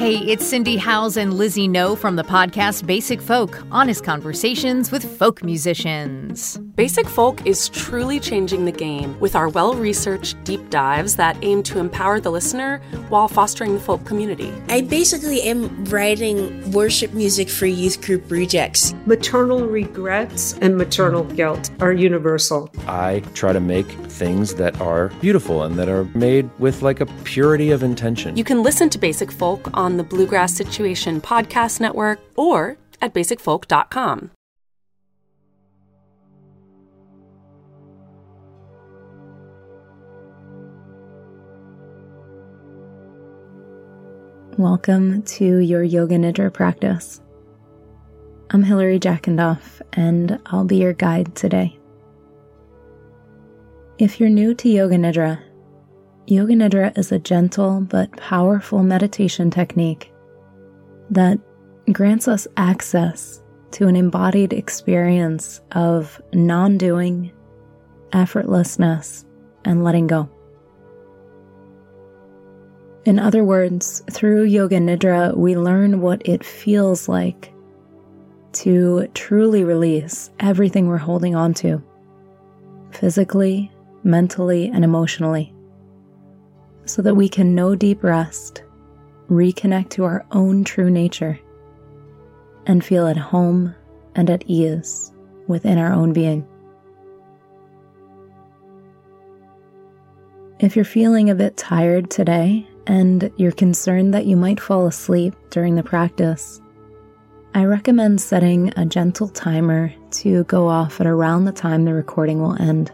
Hey, it's Cindy Howes and Lizzie No from the podcast Basic Folk, honest conversations with folk musicians. Basic Folk is truly changing the game with our well researched deep dives that aim to empower the listener while fostering the folk community. I basically am writing worship music for youth group rejects. Maternal regrets and maternal guilt are universal. I try to make things that are beautiful and that are made with like a purity of intention. You can listen to Basic Folk on the Bluegrass Situation Podcast Network or at basicfolk.com. Welcome to your Yoga Nidra practice. I'm Hilary Jackendoff, and I'll be your guide today. If you're new to Yoga Nidra, Yoga Nidra is a gentle but powerful meditation technique that grants us access to an embodied experience of non doing, effortlessness, and letting go. In other words, through Yoga Nidra, we learn what it feels like to truly release everything we're holding on to, physically, mentally, and emotionally, so that we can know deep rest, reconnect to our own true nature, and feel at home and at ease within our own being. If you're feeling a bit tired today and you're concerned that you might fall asleep during the practice, I recommend setting a gentle timer to go off at around the time the recording will end.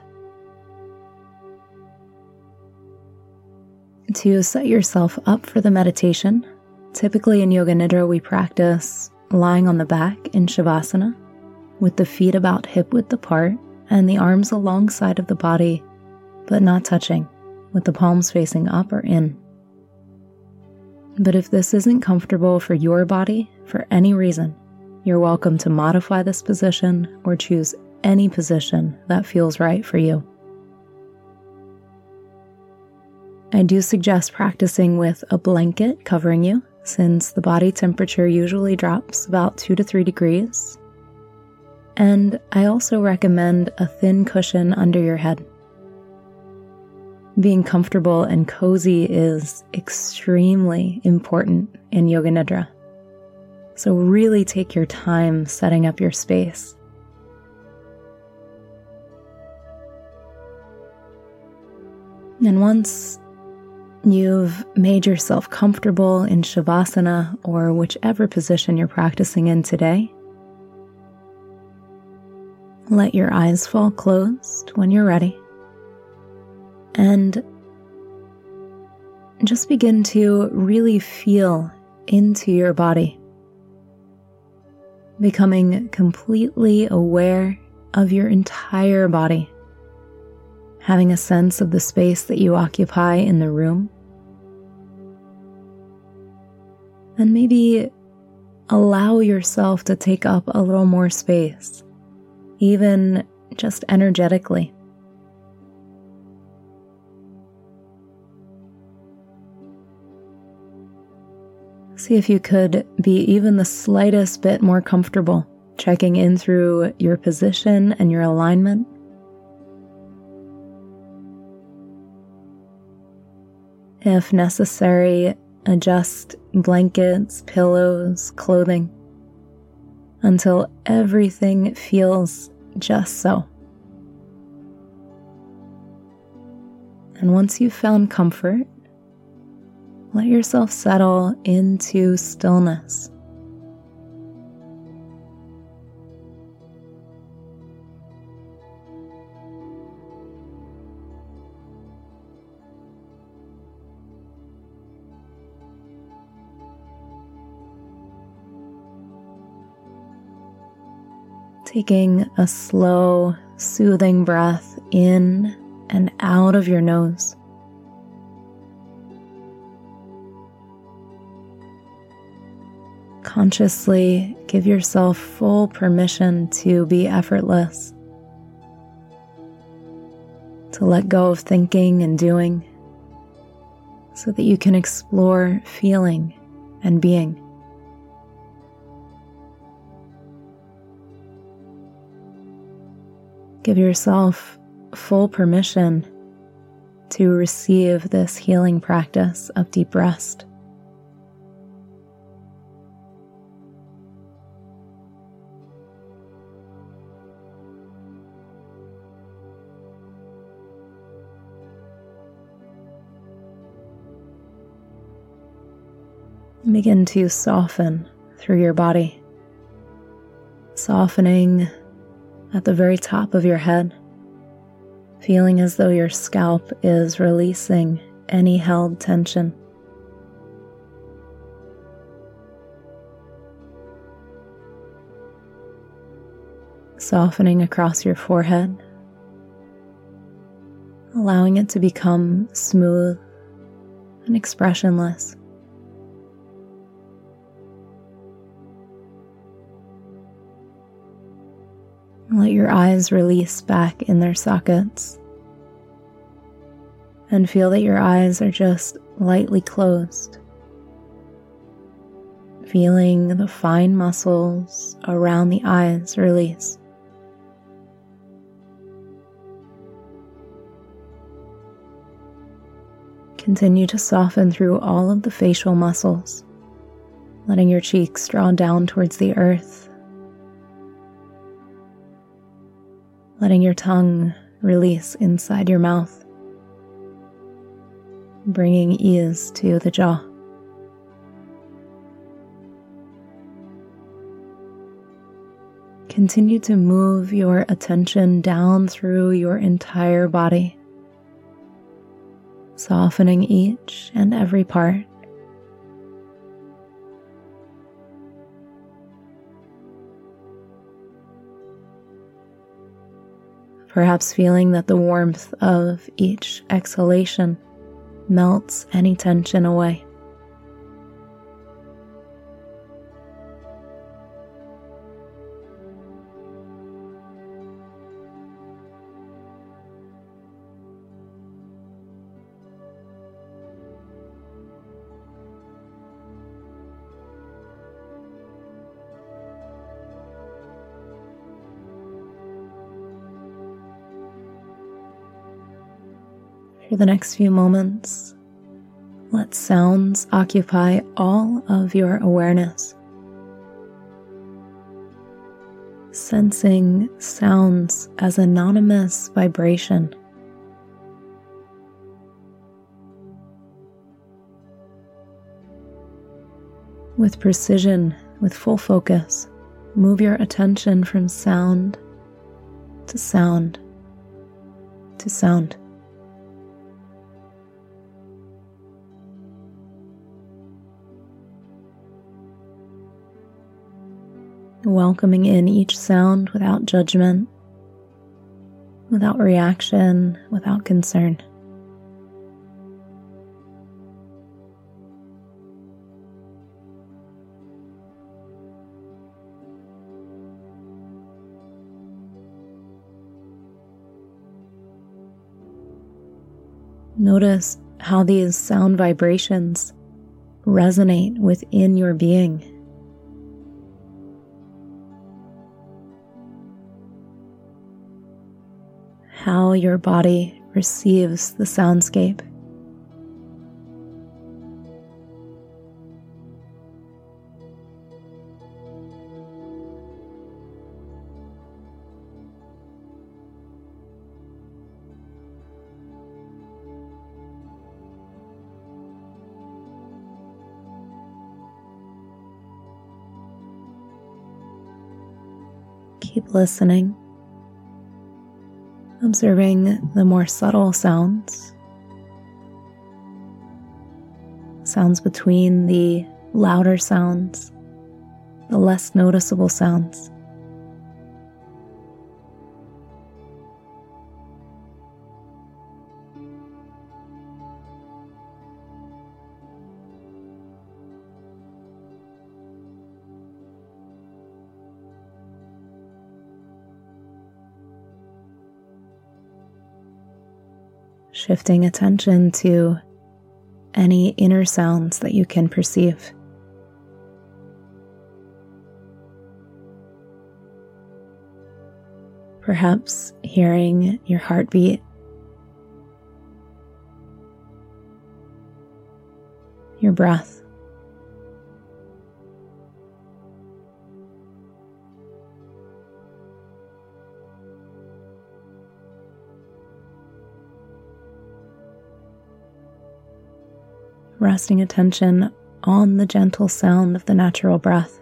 To set yourself up for the meditation, typically in Yoga Nidra, we practice lying on the back in Shavasana with the feet about hip width apart and the arms alongside of the body, but not touching, with the palms facing up or in. But if this isn't comfortable for your body for any reason, you're welcome to modify this position or choose any position that feels right for you. I do suggest practicing with a blanket covering you, since the body temperature usually drops about 2 to 3 degrees. And I also recommend a thin cushion under your head. Being comfortable and cozy is extremely important in Yoga Nidra. So, really take your time setting up your space. And once you've made yourself comfortable in Shavasana or whichever position you're practicing in today, let your eyes fall closed when you're ready. And just begin to really feel into your body, becoming completely aware of your entire body, having a sense of the space that you occupy in the room, and maybe allow yourself to take up a little more space, even just energetically. See if you could be even the slightest bit more comfortable, checking in through your position and your alignment. If necessary, adjust blankets, pillows, clothing until everything feels just so. And once you've found comfort, let yourself settle into stillness. Taking a slow, soothing breath in and out of your nose. Consciously give yourself full permission to be effortless, to let go of thinking and doing, so that you can explore feeling and being. Give yourself full permission to receive this healing practice of deep rest. Begin to soften through your body, softening at the very top of your head, feeling as though your scalp is releasing any held tension. Softening across your forehead, allowing it to become smooth and expressionless. Let your eyes release back in their sockets. And feel that your eyes are just lightly closed. Feeling the fine muscles around the eyes release. Continue to soften through all of the facial muscles, letting your cheeks draw down towards the earth letting your tongue release inside your mouth, bringing ease to the jaw. Continue to move your attention down through your entire body, softening each and every part. Perhaps feeling that the warmth of each exhalation melts any tension away. For the next few moments, let sounds occupy all of your awareness. Sensing sounds as anonymous vibration. With precision, with full focus, move your attention from sound to sound to sound. Welcoming in each sound without judgment, without reaction, without concern. Notice how these sound vibrations resonate within your being. how your body receives the soundscape. Keep listening observing the more subtle sounds, sounds between the louder sounds, the less noticeable sounds. Shifting attention to any inner sounds that you can perceive. Perhaps hearing your heartbeat, your breath. Resting attention on the gentle sound of the natural breath.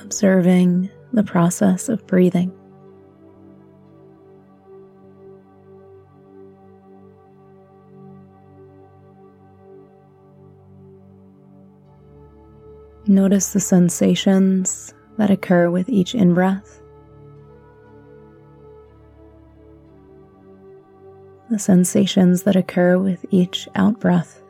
Observing the process of breathing. Notice the sensations that occur with each in breath the sensations that occur with each out breath.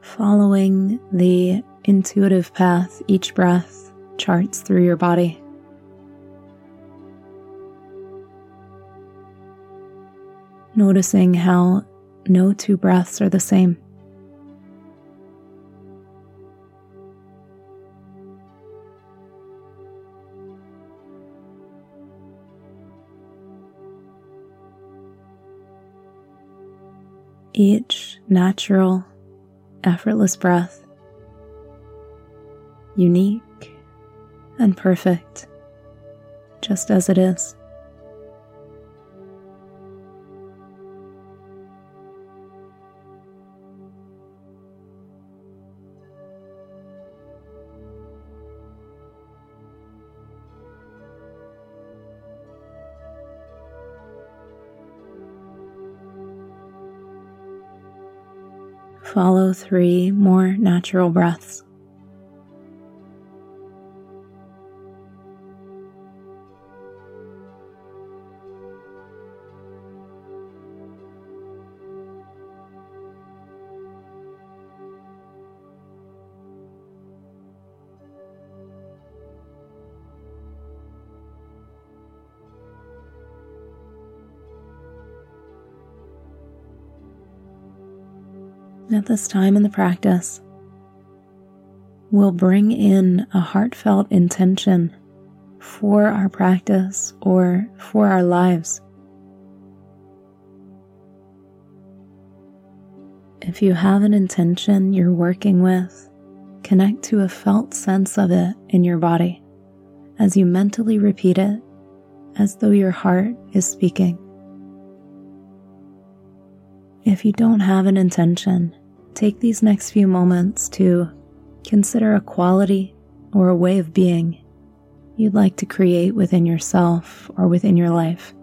Following the intuitive path each breath charts through your body. Noticing how no two breaths are the same. Each natural, effortless breath, unique and perfect, just as it is. Follow three more natural breaths. At this time in the practice, we'll bring in a heartfelt intention for our practice or for our lives. If you have an intention you're working with, connect to a felt sense of it in your body as you mentally repeat it as though your heart is speaking. If you don't have an intention, take these next few moments to consider a quality or a way of being you'd like to create within yourself or within your life.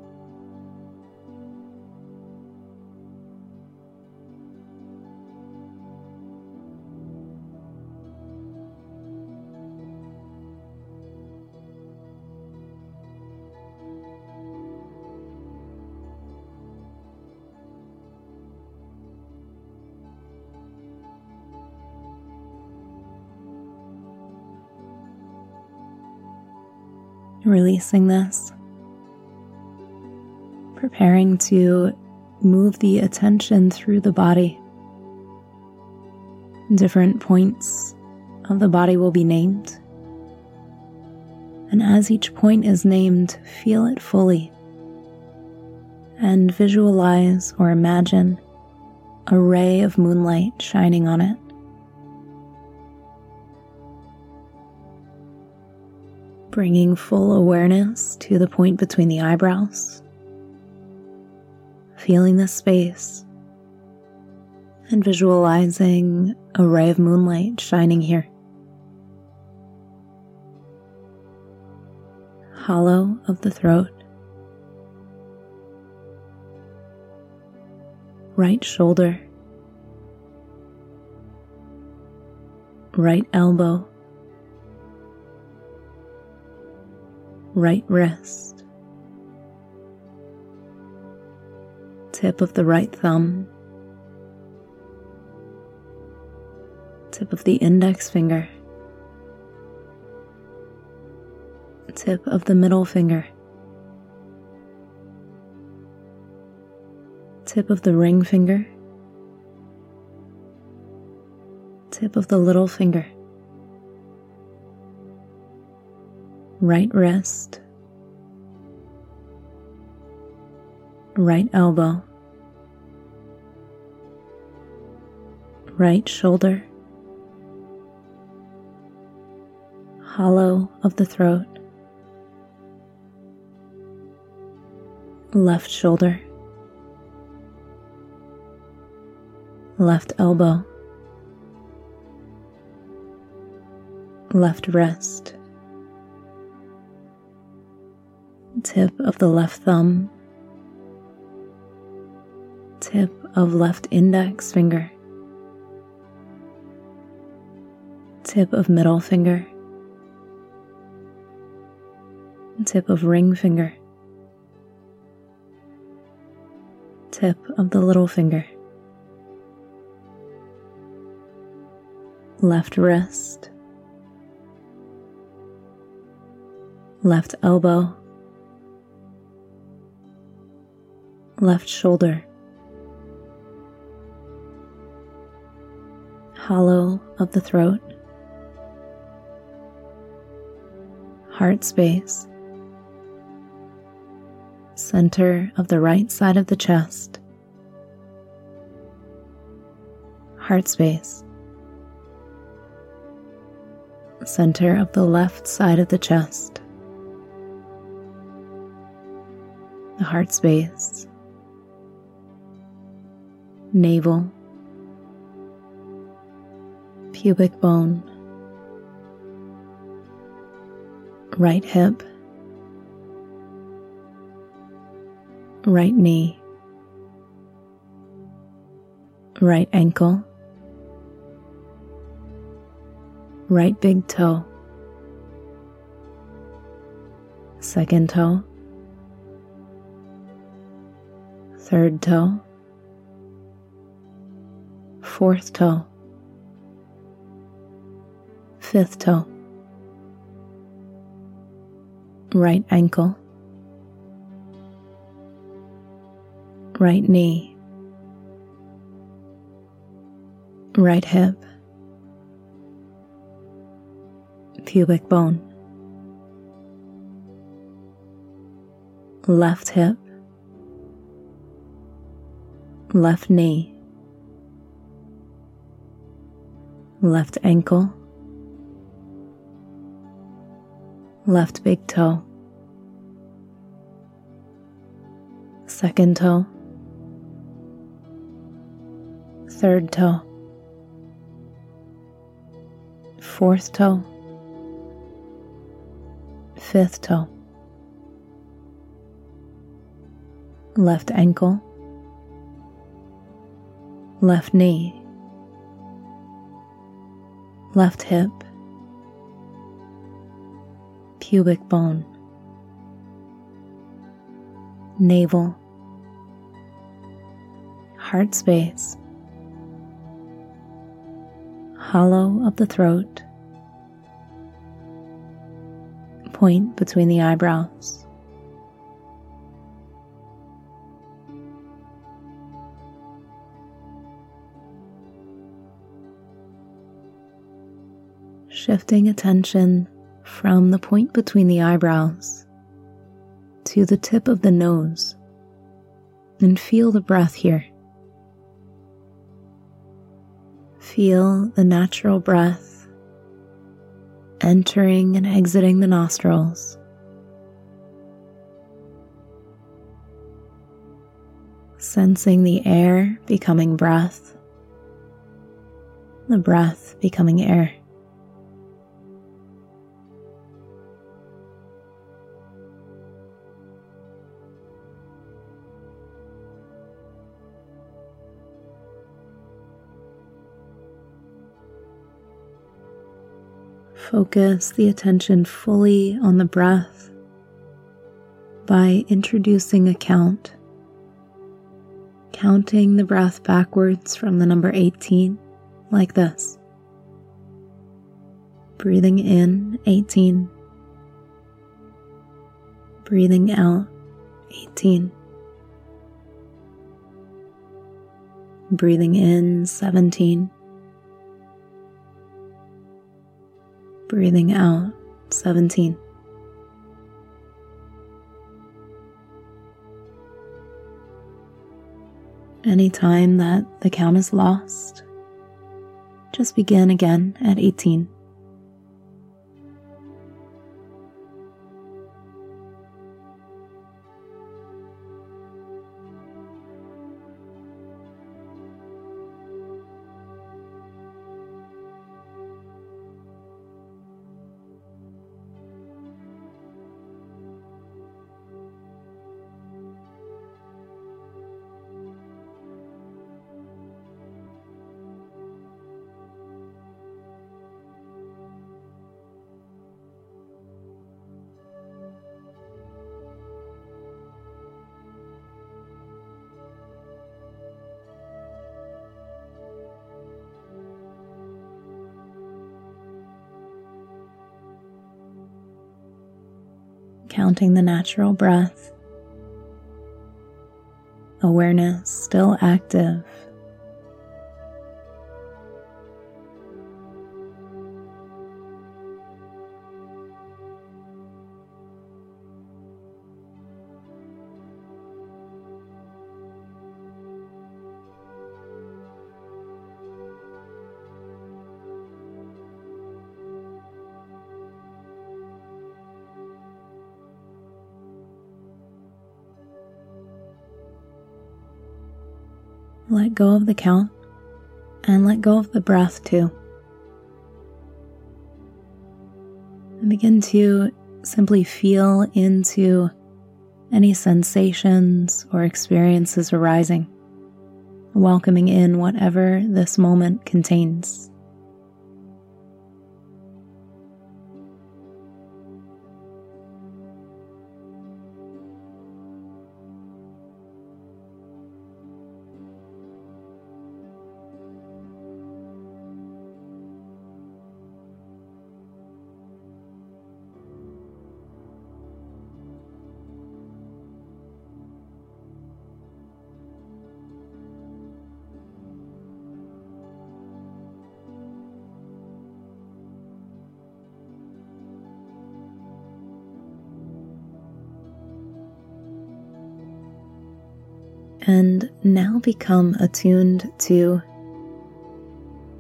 Releasing this, preparing to move the attention through the body. Different points of the body will be named. And as each point is named, feel it fully and visualize or imagine a ray of moonlight shining on it. Bringing full awareness to the point between the eyebrows, feeling the space, and visualizing a ray of moonlight shining here. Hollow of the throat. right shoulder, right elbow, right wrist, tip of the right thumb, tip of the index finger, tip of the middle finger. tip of the ring finger, tip of the little finger, right wrist, right elbow, right shoulder, hollow of the throat, left shoulder. left elbow, left wrist, tip of the left thumb, tip of left index finger, tip of middle finger, tip of ring finger, tip of the little finger. left wrist, left elbow, left shoulder, hollow of the throat, heart space, center of the right side of the chest, heart space. Center of the left side of the chest, the heart space, navel, pubic bone, right hip, right knee, right ankle right big toe, second toe, third toe, fourth toe, fifth toe, right ankle, right knee, right hip. Pubic bone, left hip, left knee, left ankle, left big toe, second toe, third toe, fourth toe. Fifth toe, left ankle, left knee, left hip, pubic bone, navel, heart space, hollow of the throat point between the eyebrows. Shifting attention from the point between the eyebrows to the tip of the nose and feel the breath here. Feel the natural breath entering and exiting the nostrils. Sensing the air becoming breath, the breath becoming air. Focus the attention fully on the breath by introducing a count. Counting the breath backwards from the number 18, like this. Breathing in 18. Breathing out 18. Breathing in 17. Breathing out 17. Any time that the count is lost, just begin again at 18. Counting the natural breath, awareness still active. Let go of the count and let go of the breath too. And begin to simply feel into any sensations or experiences arising, welcoming in whatever this moment contains. And now become attuned to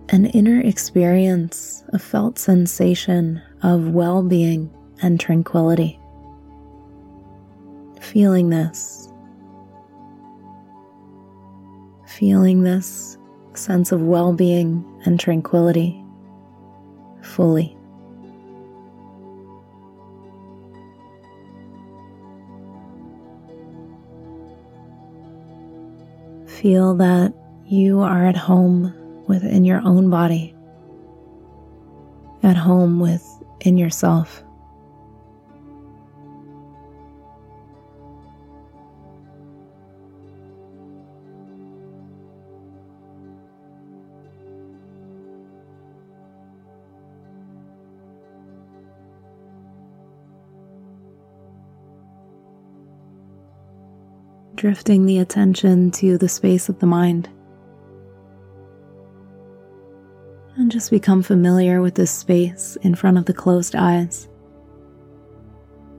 an inner experience, a felt sensation of well being and tranquility. Feeling this, feeling this sense of well being and tranquility fully. Feel that you are at home within your own body, at home within yourself. Drifting the attention to the space of the mind. And just become familiar with this space in front of the closed eyes.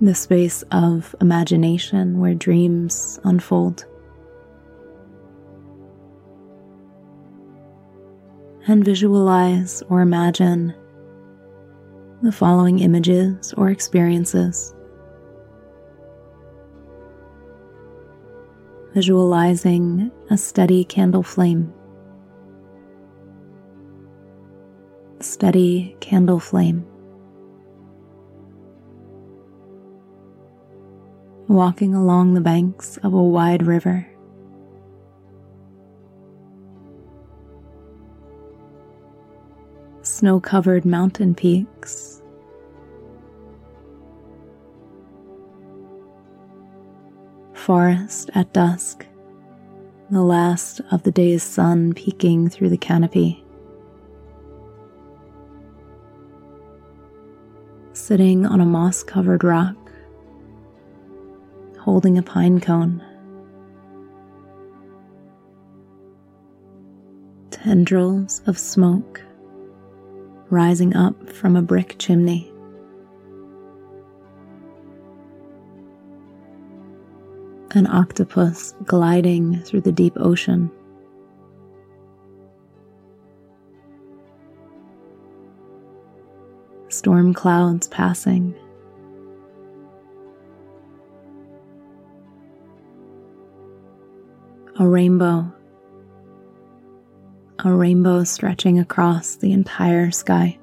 The space of imagination where dreams unfold. and visualize or imagine the following images or experiences. Visualizing a steady candle flame. Steady candle flame. Walking along the banks of a wide river. snow covered mountain peaks. Forest at dusk, the last of the day's sun peeking through the canopy. Sitting on a moss covered rock, holding a pine cone. Tendrils of smoke rising up from a brick chimney. An octopus gliding through the deep ocean. Storm clouds passing. A rainbow a rainbow stretching across the entire sky.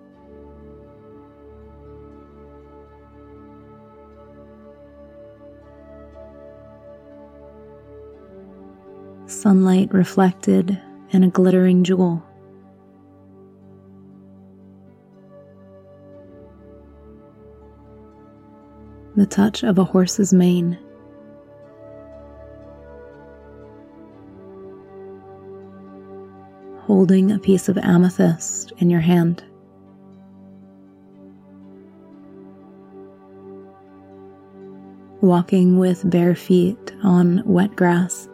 Sunlight reflected in a glittering jewel. The touch of a horse's mane holding a piece of amethyst in your hand. Walking with bare feet on wet grass.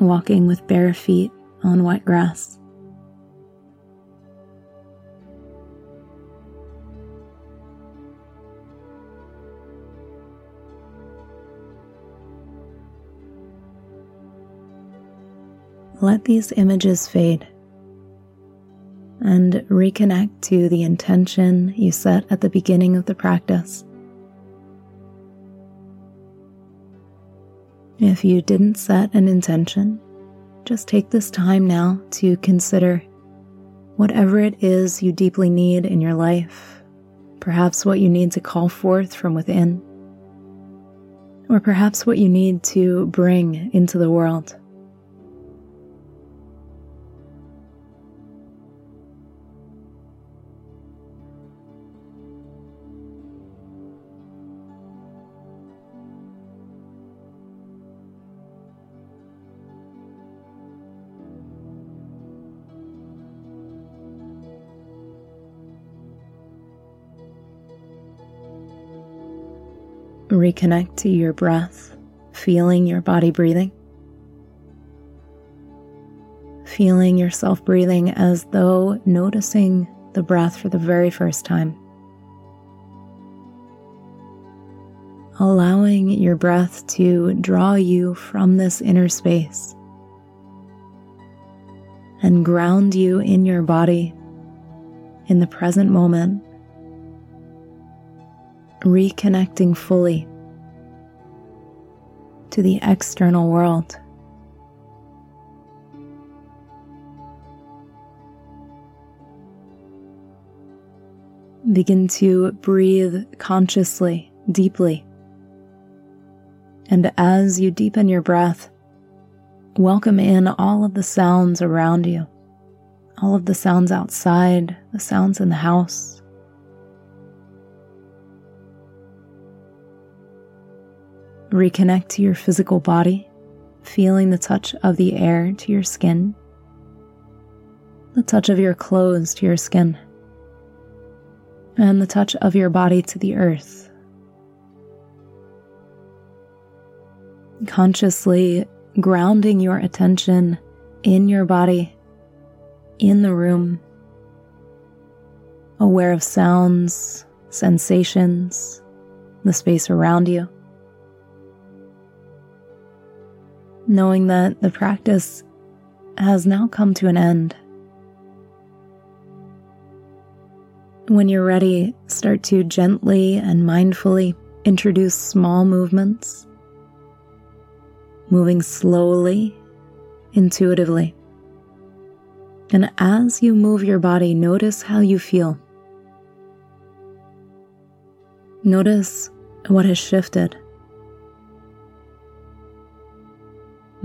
Walking with bare feet on wet grass. let these images fade and reconnect to the intention you set at the beginning of the practice. If you didn't set an intention, just take this time now to consider whatever it is you deeply need in your life, perhaps what you need to call forth from within, or perhaps what you need to bring into the world. Reconnect to your breath, feeling your body breathing. Feeling yourself breathing as though noticing the breath for the very first time. Allowing your breath to draw you from this inner space and ground you in your body in the present moment reconnecting fully to the external world. Begin to breathe consciously, deeply. And as you deepen your breath, welcome in all of the sounds around you, all of the sounds outside, the sounds in the house. Reconnect to your physical body, feeling the touch of the air to your skin, the touch of your clothes to your skin, and the touch of your body to the earth. Consciously grounding your attention in your body, in the room, aware of sounds, sensations, the space around you. Knowing that the practice has now come to an end. When you're ready, start to gently and mindfully introduce small movements, moving slowly, intuitively. And as you move your body, notice how you feel. Notice what has shifted.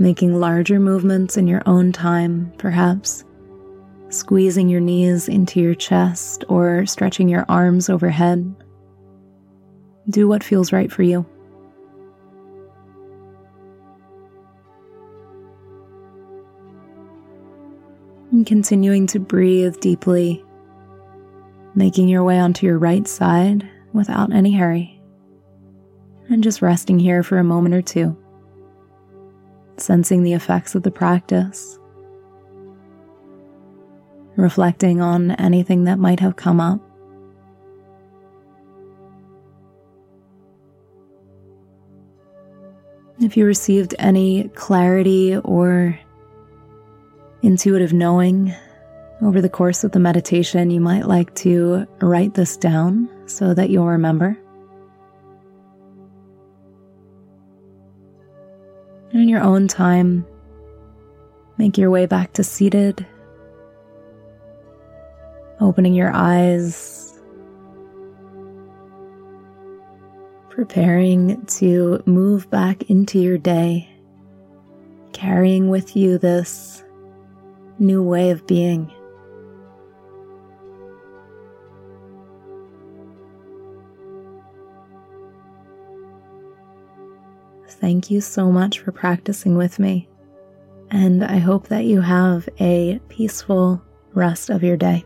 Making larger movements in your own time, perhaps squeezing your knees into your chest or stretching your arms overhead. Do what feels right for you. And continuing to breathe deeply, making your way onto your right side without any hurry, and just resting here for a moment or two, sensing the effects of the practice reflecting on anything that might have come up. If you received any clarity or intuitive knowing over the course of the meditation, you might like to write this down so that you'll remember. In your own time, make your way back to seated opening your eyes, preparing to move back into your day, carrying with you this new way of being. Thank you so much for practicing with me, and I hope that you have a peaceful rest of your day.